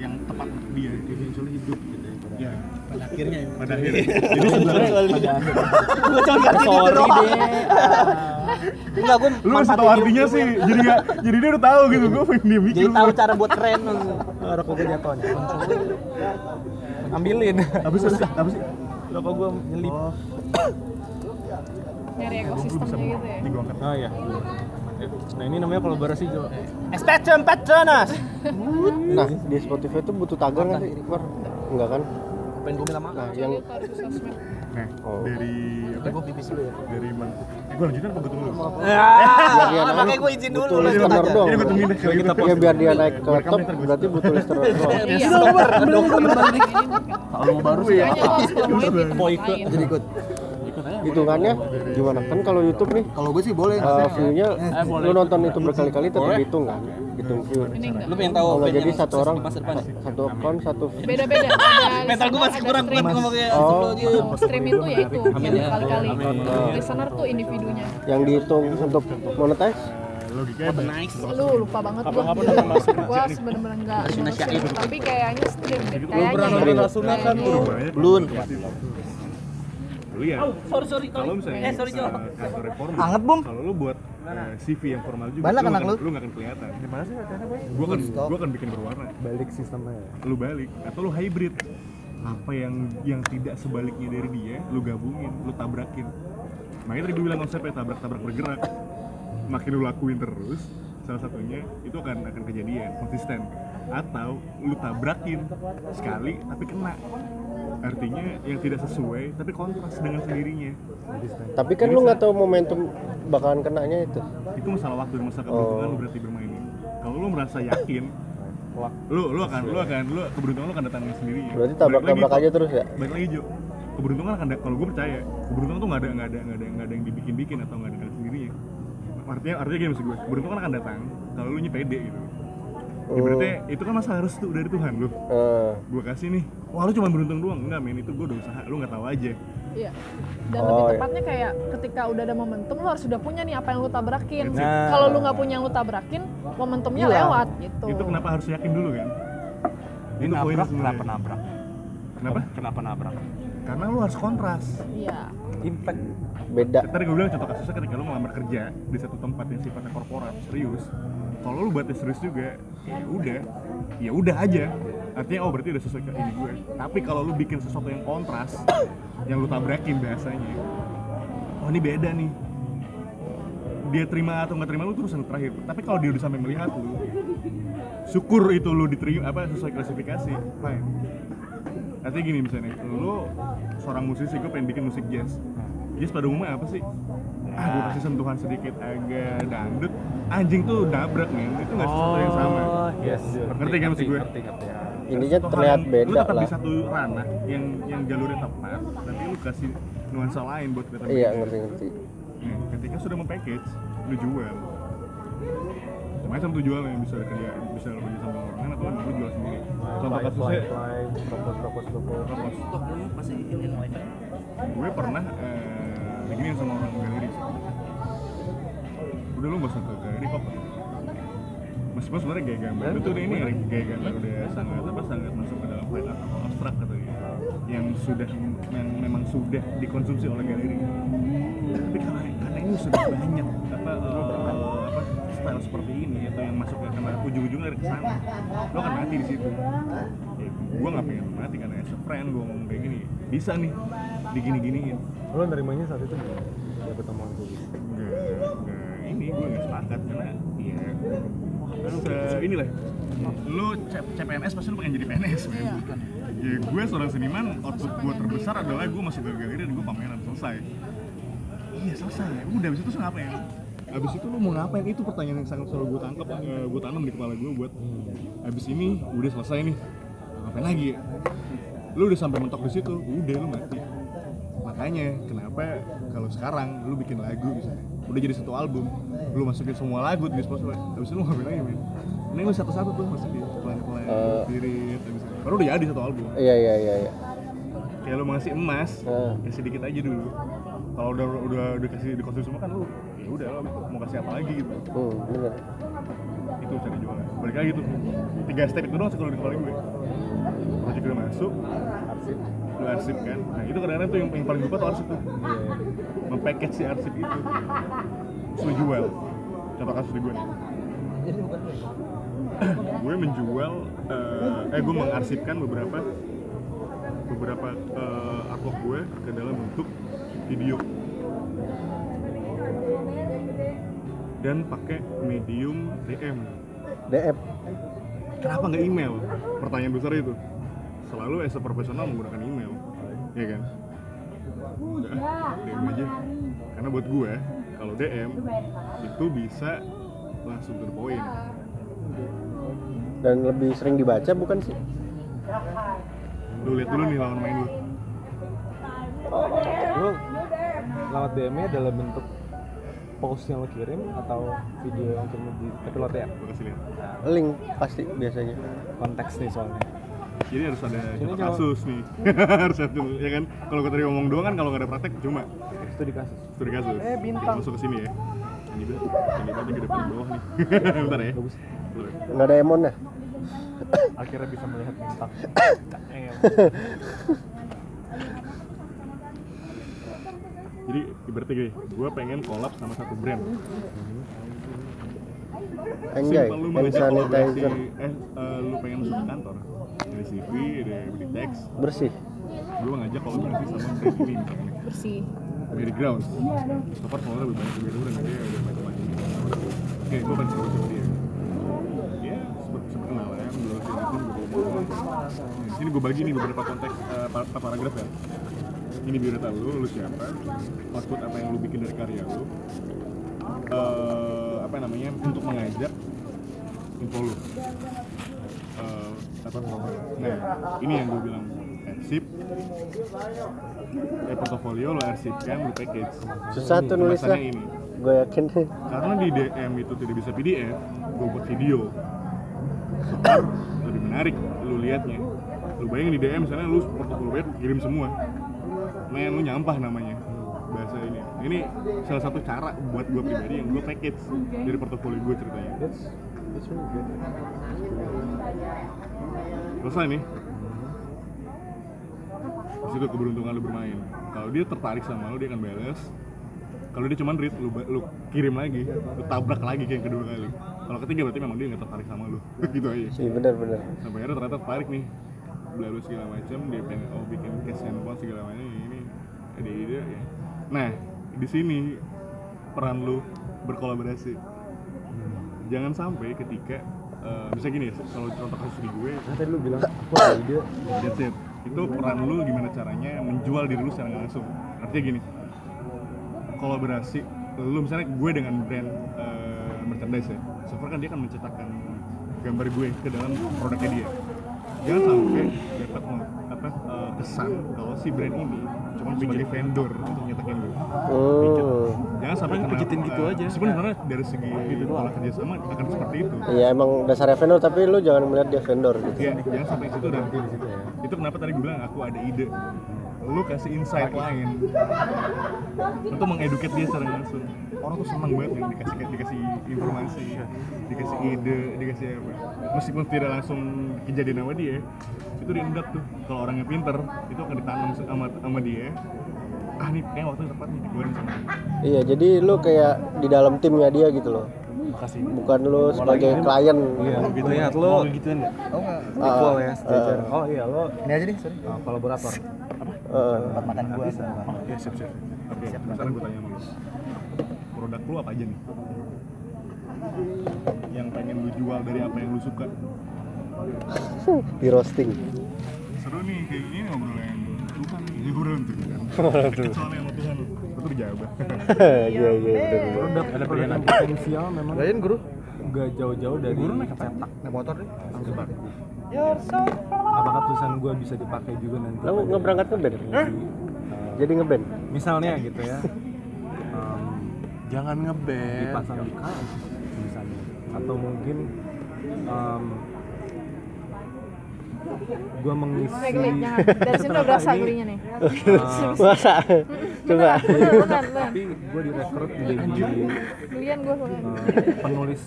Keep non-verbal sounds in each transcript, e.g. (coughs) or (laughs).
yang tepat untuk dia dia soalnya hidup gitu ya pada akhirnya ya. pada akhirnya. Jadi (laughs) sebenarnya gue cuma ngerti gitu doang. Deh enggak gue lu ngasih tau artinya sih jadi nggak jadi dia udah tahu gitu gue pengen dia mikir jadi tahu cara buat keren rokok gue jatuh nih. Ambilin. Apa sih apa sih rokok gue nyelip. Oh. Nyari ekosistemnya gitu ya? oh iya nah ini namanya kolaborasi Jo. Spectrum Petronas Nah, di Spotify itu butuh tagar nggak sih? War? Enggak kan? pengen gue bilang Nah, Jadi yang nah Oh. dari apa? Gue pipis dulu ya. Dari mana eh gue lanjutin apa? Gue tunggu dulu. Biar dia makanya gue izin dulu butuh listener aja doang. Jadi gua tungguin deh kalau gitu. Ya biar dia naik ke top berarti butuh listener (laughs) doang. iya. Kalau mau baru mau ikut lain jadi ikut Hitungannya gimana? Kan kalau YouTube nih kalau gue sih boleh. uh, view-nya lu nonton itu berkali-kali tetap hitung kan? Hitung view. lu pengen tahu Kalau jadi satu orang ya? satu akun satu beda beda (laughs) ada (laughs) mental gue masih kurang kuat ngomongnya. Oh. Stream itu ya itu yang ya. berkali-kali listener tuh individunya. Yang dihitung untuk monetize. logikanya nice. Lu lupa banget gua. Gua bener-bener enggak tapi kayaknya stream deh. Belum pernah kayaknya nonton ya. Rasuna kan Kayaknya. Banyak Belum. Lu ya. Sorry sorry kalau misalnya eh sorry uh, kantor reform Anget, Bum. kalau lu buat uh, CV yang formal juga Banyak lu anak nggak lu. akan- lu nggak akan kelihatan. Gimana sih katanya boy gua kan gua kan bikin berwarna. Balik sistemnya ya? Lu balik atau lu hybrid. Apa yang yang tidak sebaliknya dari dia lu gabungin lu tabrakin. Makanya tadi gue bilang konsepnya tabrak tabrak bergerak. Makin lu lakuin terus salah satunya itu akan akan kejadian konsisten. Atau lu tabrakin sekali tapi kena artinya yang tidak sesuai tapi kontras dengan sendirinya Tapi kan lu nggak tahu momentum bakalan kenanya itu. itu masalah waktu dan masalah keberuntungan Oh. lu berarti bermainnya kalau lu merasa yakin lu lu akan lu akan lu keberuntungan lu akan datang dengan sendirinya Berarti Balik tabrak-tabrak lagi, aja terus ya? balik lagi Jo keberuntungan akan kalau gue percaya keberuntungan tuh nggak ada nggak ada nggak ada nggak ada yang dibikin-bikin atau nggak ada dengan sendirinya artinya artinya gini maksud gue keberuntungan akan datang kalau lu nya pede gitu. Ibaratnya itu kan masalah restu dari Tuhan lu Eh, gue kasih nih wah lu cuma beruntung doang enggak men itu gue udah usaha lu nggak tahu aja Iya. Dan Oh, lebih iya. tepatnya kayak ketika udah ada momentum lu harus sudah punya nih apa yang lu tabrakin. Nah. Kalau lu nggak punya yang lu tabrakin, momentumnya Hilang. lewat gitu. itu kenapa harus yakin dulu kan ini nabrak kenapa nabrak kenapa kenapa nabrak karena lu harus kontras Iya. impact beda. tadi gue bilang contoh kasusnya ketika lu ngelamar kerja di satu tempat yang sifatnya korporat serius kalau lu buatnya serius juga ya udah. Ya udah aja. Artinya oh berarti udah sesuai ini gue. Tapi kalau lu bikin sesuatu yang kontras (coughs) yang lu tabrakin biasanya oh ini beda nih. Dia terima atau nggak terima lu terus yang terakhir. Tapi kalau dia udah sampai melihat lu syukur itu lu diterima apa sesuai klasifikasi fine. Artinya gini misalnya lu seorang musisi gue pengen bikin musik jazz. Jazz pada umumnya apa sih ah gue kasih sentuhan sedikit agak dangdut. Anjing tuh nabrak men. Itu nggak sesuatu yang sama. Oh, yes. Ngerti kan maksud gue? ngerti ngerti ya. Ininya Satu hal terlihat yang- lu beda tetap lah. di satu ranah yang yang jalurnya tepat nanti lu kasih nuansa lain buat kelihatan Iya beda. ngerti-ngerti. Nah, ketika sudah mempackage lu jual. Macam tuh jual yang bisa kerja bisa lu kerja sama orang atau lu jual sendiri. Contoh kasusnya propos propos propos. Propos. Masih ini wifi? Gue pernah eh, diginiin sama orang galeri udah lu gak usah ke galeri kok meskipun sebenarnya gaya gambar itu udah ini gaya gambar udah sangat apa sangat masuk ke dalam art atau abstrak katanya yang sudah yang memang sudah dikonsumsi oleh galeri tapi karena ini sudah banyak apa eh, apa style seperti ini atau yang masuk ke karena ujung-ujungnya dari ke sana lo akan mati di situ. Ya, gue nggak pengen mati karena as a friend gue ngomong kayak gini bisa nih digini-giniin. Lo nerimanya saat itu gimana? Ya pertemuan itu nggak nggak ini gue nggak sepakat karena ya se inilah. Lu C- CPNS pasti lu pengen jadi PNS men. Ya gue seorang seniman output gue terbesar adalah gue ke galeri dan gue pameran selesai. Iya selesai. Udah abis itu lu ngapain? Abis itu lu mau ngapain? Itu pertanyaan yang sangat selalu gue tangkap eh, gue tanam di kepala gue buat abis ini udah selesai nih ngapain lagi ya lu udah sampai mentok di situ udah lu mati makanya kenapa kalau sekarang lu bikin lagu misalnya udah jadi satu album lu masukin semua lagu di Spotify habis itu lu ngapain lagi men ini lu satu-satu tuh masukin pelan-pelan Eh. spirit habis itu. baru udah jadi satu album Iya iya iya. iya. kayak lu ngasih emas Eh. ya sedikit aja dulu kalau udah udah udah kasih dikonsumsi semua kan lu ya udah lu mau kasih apa lagi gitu Hmm, bener. itu cara jualan balik lagi tuh tiga step itu doang kalau di kepala gue project gue masuk. Arsip. Lu arsip kan? Nah itu kadang-kadang tuh yang, yang paling lupa tuh arsip tuh. Mempackage si arsip itu. Terus lu jual contoh kasus di gue nih. (coughs) Gue menjual eh, eh gue mengarsipkan beberapa beberapa eh, artwork gue ke dalam bentuk video. Dan pakai medium DM DM kenapa nggak email? Pertanyaan besar itu selalu as a profesional menggunakan email. Ya kan? Udah DM aja. Karena buat gue kalau DM itu bisa langsung to the point. Dan lebih sering dibaca bukan sih? Lu lihat dulu nih lawan main lu. Lu lewat DM nya dalam bentuk post yang lo kirim atau video yang cuma di tapi lo ya gue kasih lihat. Link pasti biasanya. Konteks nih soalnya jadi harus ada contoh kasus nih. (laughs) Harus ada dulu ya kan? Kalau gue tadi ngomong doang kan kalau nggak ada praktek cuma. Itu di kasus. Studi kasus. Eh, bintang. masuk ke sini ya. Ini bet ini bet gede paling bawah nih. (laughs) Bentar ya. Bagus. Ya. nggak ada emonnya akhirnya bisa melihat bintang. Jadi ibaratnya gini gue pengen collab sama satu brand anjay Simpel lu hand sanitizer. eh, eh, lu pengen masuk ke kantor. Dari CV dari di teks. Bersih. Gue ngajak sama brand ini misalnya nih. bersih. Grounds so far follower lebih banyak dari udah dia udah macam-macam. Oke gue pengen kolaborasi sama dia. Ya seperti seperti kenalan belum sih ngomong di sini gue bagi nih beberapa konteks pa- paragraf ya. Ini biodata lu, lu siapa output apa yang lu bikin dari karya lu. Apa namanya untuk mengajak info lu. Apa nah ini yang gue bilang arsip eh portofolio lo arsipkan lu package. Susah tuh nulisnya. Ini. Gue yakin. Karena di DM itu tidak bisa PDF gue buat video. Lebih menarik lu liatnya. Lu bayangin di DM misalnya lu portofolio kirim semua. Men lu nyampah namanya bahasa ini ini salah satu cara buat gue pribadi yang gue package dari portofolio gue ceritanya that's that's really good selesai nih di situ keberuntungan lu bermain kalau dia tertarik sama lu dia akan balas kalau dia cuma read lu, lu kirim lagi lu tabrak lagi kayak yang kedua kali kalau ketiga berarti memang dia nggak tertarik sama lu gitu aja iya benar benar sampai akhirnya ternyata tertarik nih belalu segala macam dia pengen oh bikin case handphone segala macam ini ada ide ya nah di sini peran lu berkolaborasi jangan sampai ketika eh, misalnya gini ya kalau contoh kasus di gue nah tadi lu bilang aku ada ide That's it. Itu peran lu gimana caranya menjual diri lu secara langsung. Artinya gini, kolaborasi lu misalnya gue dengan brand eh, merchandise ya. So far kan dia akan mencetakkan gambar gue ke dalam produknya dia. Jangan sampai dapat apa kesan kalau si brand ini cuma sebagai vendor untuk nyetakin gue. hmm. Jangan sampai kena, pijitin gitu eh, aja. Meskipun sebenarnya dari segi pola kerjasama akan seperti itu. iya emang dasarnya vendor tapi lu jangan melihat dia vendor gitu Iya, jangan sampai situ dah. di situ ya itu kenapa tadi gue bilang aku ada ide lu kasih insight lain. Untuk mengeduket dia secara langsung. Orang tuh senang banget yang dikasih dikasih informasi dikasih ide dikasih apa. Meskipun tidak langsung kejadian sama dia itu diendap tuh. Kalau orangnya pinter itu akan ditanam sama sama dia. Ah nih kayak waktu tepat nih digoreng sama dia. iya jadi lu kayak di dalam timnya dia gitu loh. Makasih. Bukan lu sebagai klien. Iya gitu. lihat lo nggak? Oh enggak Ah, equal ya sejajar. Oh iya lo ini aja deh sorry. Uh, kolaborator Heeh. tempat makan gua bisa oh iya siap siap. Oke sekarang gue tanya sama lu. Produk lu apa aja nih? Yang pengen lu jual dari apa yang lu suka? Di roasting. Seru nih kayak gini ngobrolin. Tuhan nih ini gue tuh kan? (laughs) Soalnya sama Tuhan itu dijawab iya iya benar produk ada produk yang potensial memang. Lain guru? Nggak jauh-jauh dari Guru naik cetak. Naik motor deh? Langsung apakah tulisan gue bisa dipakai juga nanti lu pada- nggak berangkat ngeband Uh, jadi ngeband? Misalnya gitu ya. Um, jangan ngeband. dipasang di kaos misalnya. Atau mungkin um, gue mengisi. (laughs) Dari sini udah berasa gelinya nih. (laughs) uh, (laughs) Masa? Coba. Tapi gue direkrut jadi Gelian gue soalnya. uh, penulis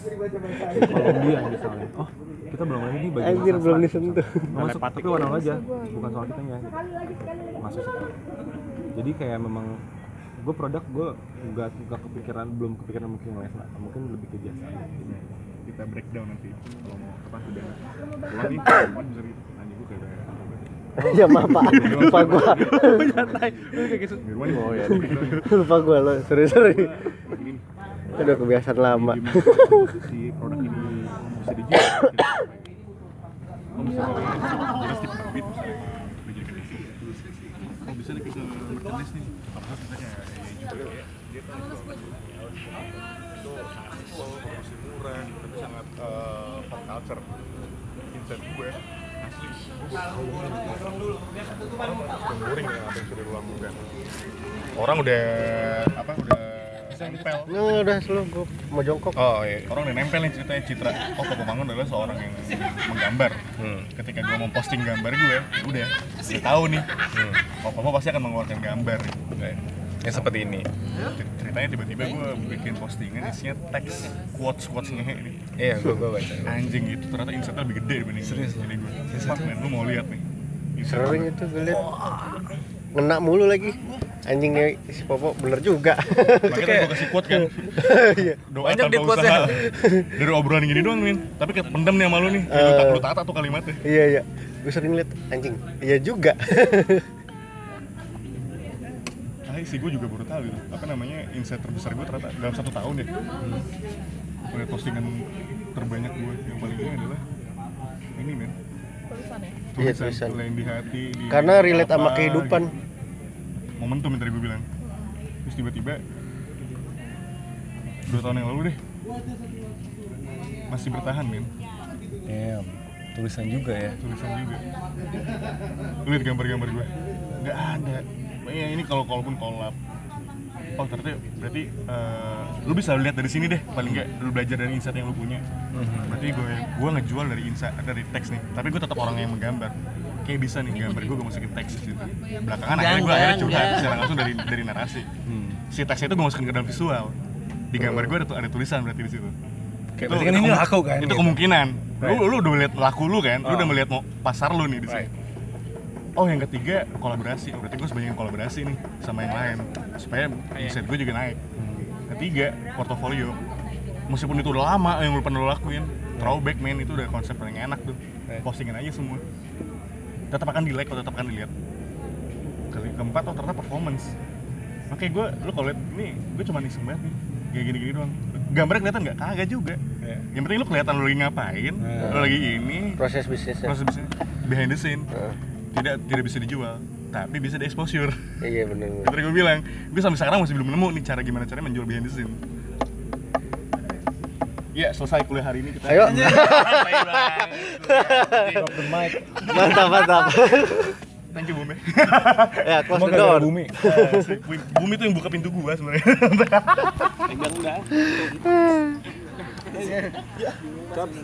Kolombia misalnya. Oh kita belum lagi nih bagi Anjir belum disentuh. masuk tapi warna aja? Bukan soal kitanya masuk situ jadi kayak memang gue produk gue nggak nggak kepikiran belum kepikiran mungkin les lah mungkin lebih ke jasa kita breakdown nanti. Kalau mau apa udah. Pulang nih cuman bisa gitu anjing gue kayak ya maaf pak, lupa gua, (laughs) Mirwan nih oh ya lupa gua lo, sorry sorry. ini Udah kebiasaan lama. si produk ini bisa dijual. Bisa penerbit bisa kita merchandise nih apa ya kan itu simple promosi murah tapi sangat eh, pop culture insight gue asli gue boring ya apa yang sudah orang udah apa udah nempel Nah, udah selalu gua mau jongkok. Oh iya, orang udah nempel nih ceritanya Citra. Oh, Koko Mangun adalah seorang yang menggambar. Ketika gue mau posting gambar gue, ya udah, udah tahu nih. Koko pasti akan mengeluarkan gambar. Ya seperti ini. Ceritanya tiba-tiba gue bikin postingan isinya teks quotes quotesnya ini. Iya, gua gua baca. Anjing gitu, ternyata insightnya lebih gede dibanding serius jadi gue. Fuck man, lu mau lihat nih. Sering gue. itu gue liat. Ngena mulu lagi. Anjingnya si Popo bener juga. Makanya gue kasih quote kan. (laughs) Iya. Doa Banyak tanpa usaha. Dari obrolan gini doang, Min. Tapi kayak pendem nih sama lu nih. Lu, tak- lu tata tuh kalimatnya. Iya iya. Gue sering liat anjing. Iya juga. (laughs) Sih gue juga baru tahu gitu. Apa namanya insight terbesar gue ternyata dalam satu tahun ya. Gue postingan terbanyak gue yang paling ini adalah ini men. Tulisan ya. Iya, tulisan. Lain di hati. Di Karena relate sama apa, kehidupan. gitu. Momentum yang tadi gue bilang. Terus tiba-tiba dua tahun yang lalu deh masih bertahan men Damn. Tulisan juga ya. tulisan juga lihat gambar-gambar gue nggak ada ya ini kalau kalaupun collab. Oh ternyata berarti eh, lu bisa lihat dari sini deh paling nggak lu belajar dari insight yang lu punya. Berarti gue gue ngejual dari insight dari teks nih. Tapi gue tetap orang yang menggambar. Kayak bisa nih gambar gue gue masukin teks di situ. Belakangan akhirnya gue akhirnya curhat secara langsung dari dari narasi. Si teksnya itu gue masukin ke dalam visual. Di gambar gue ada, ada tulisan berarti di situ. Kayak berarti kan ini laku kan, itu gitu. kemungkinan. Lu Right. lu udah melihat laku lu kan lu Oh. udah melihat mau pasar lu nih di sini. Right. Oh yang ketiga kolaborasi. Oh, berarti gue sebanyak kolaborasi nih sama yang lain. Supaya omset gue juga naik. Ketiga portofolio. Meskipun itu udah lama yang lu pernah lu lakuin throwback man itu udah konsep paling enak tuh. Right. postingan aja semua. Tetap akan di like tetap akan dilihat. Kali keempat oh ternyata performance. Oke gue lu kalau lihat ini gue cuma iseng banget nih. Kayak gini-gini doang. Gambarnya kelihatan nggak? Kagak juga. Iya. yang penting lu kelihatan lu lagi ngapain Iya. lu lagi ini. Proses bisnisnya. proses bisnis behind the scene. Heeh. Tidak tidak bisa dijual tapi bisa di exposure Iya bener. seperti gue bilang gue sampai sekarang masih belum nemu nih cara gimana caranya menjual behind the scene ya selesai kuliah hari ini kita Ayo. Drop the mic. Mantap mantap. thank you Bumi (laughs) ya, close the door. bumi. Bumi tuh yang buka pintu gua sebenarnya (laughs) Pegang dah. (laughs)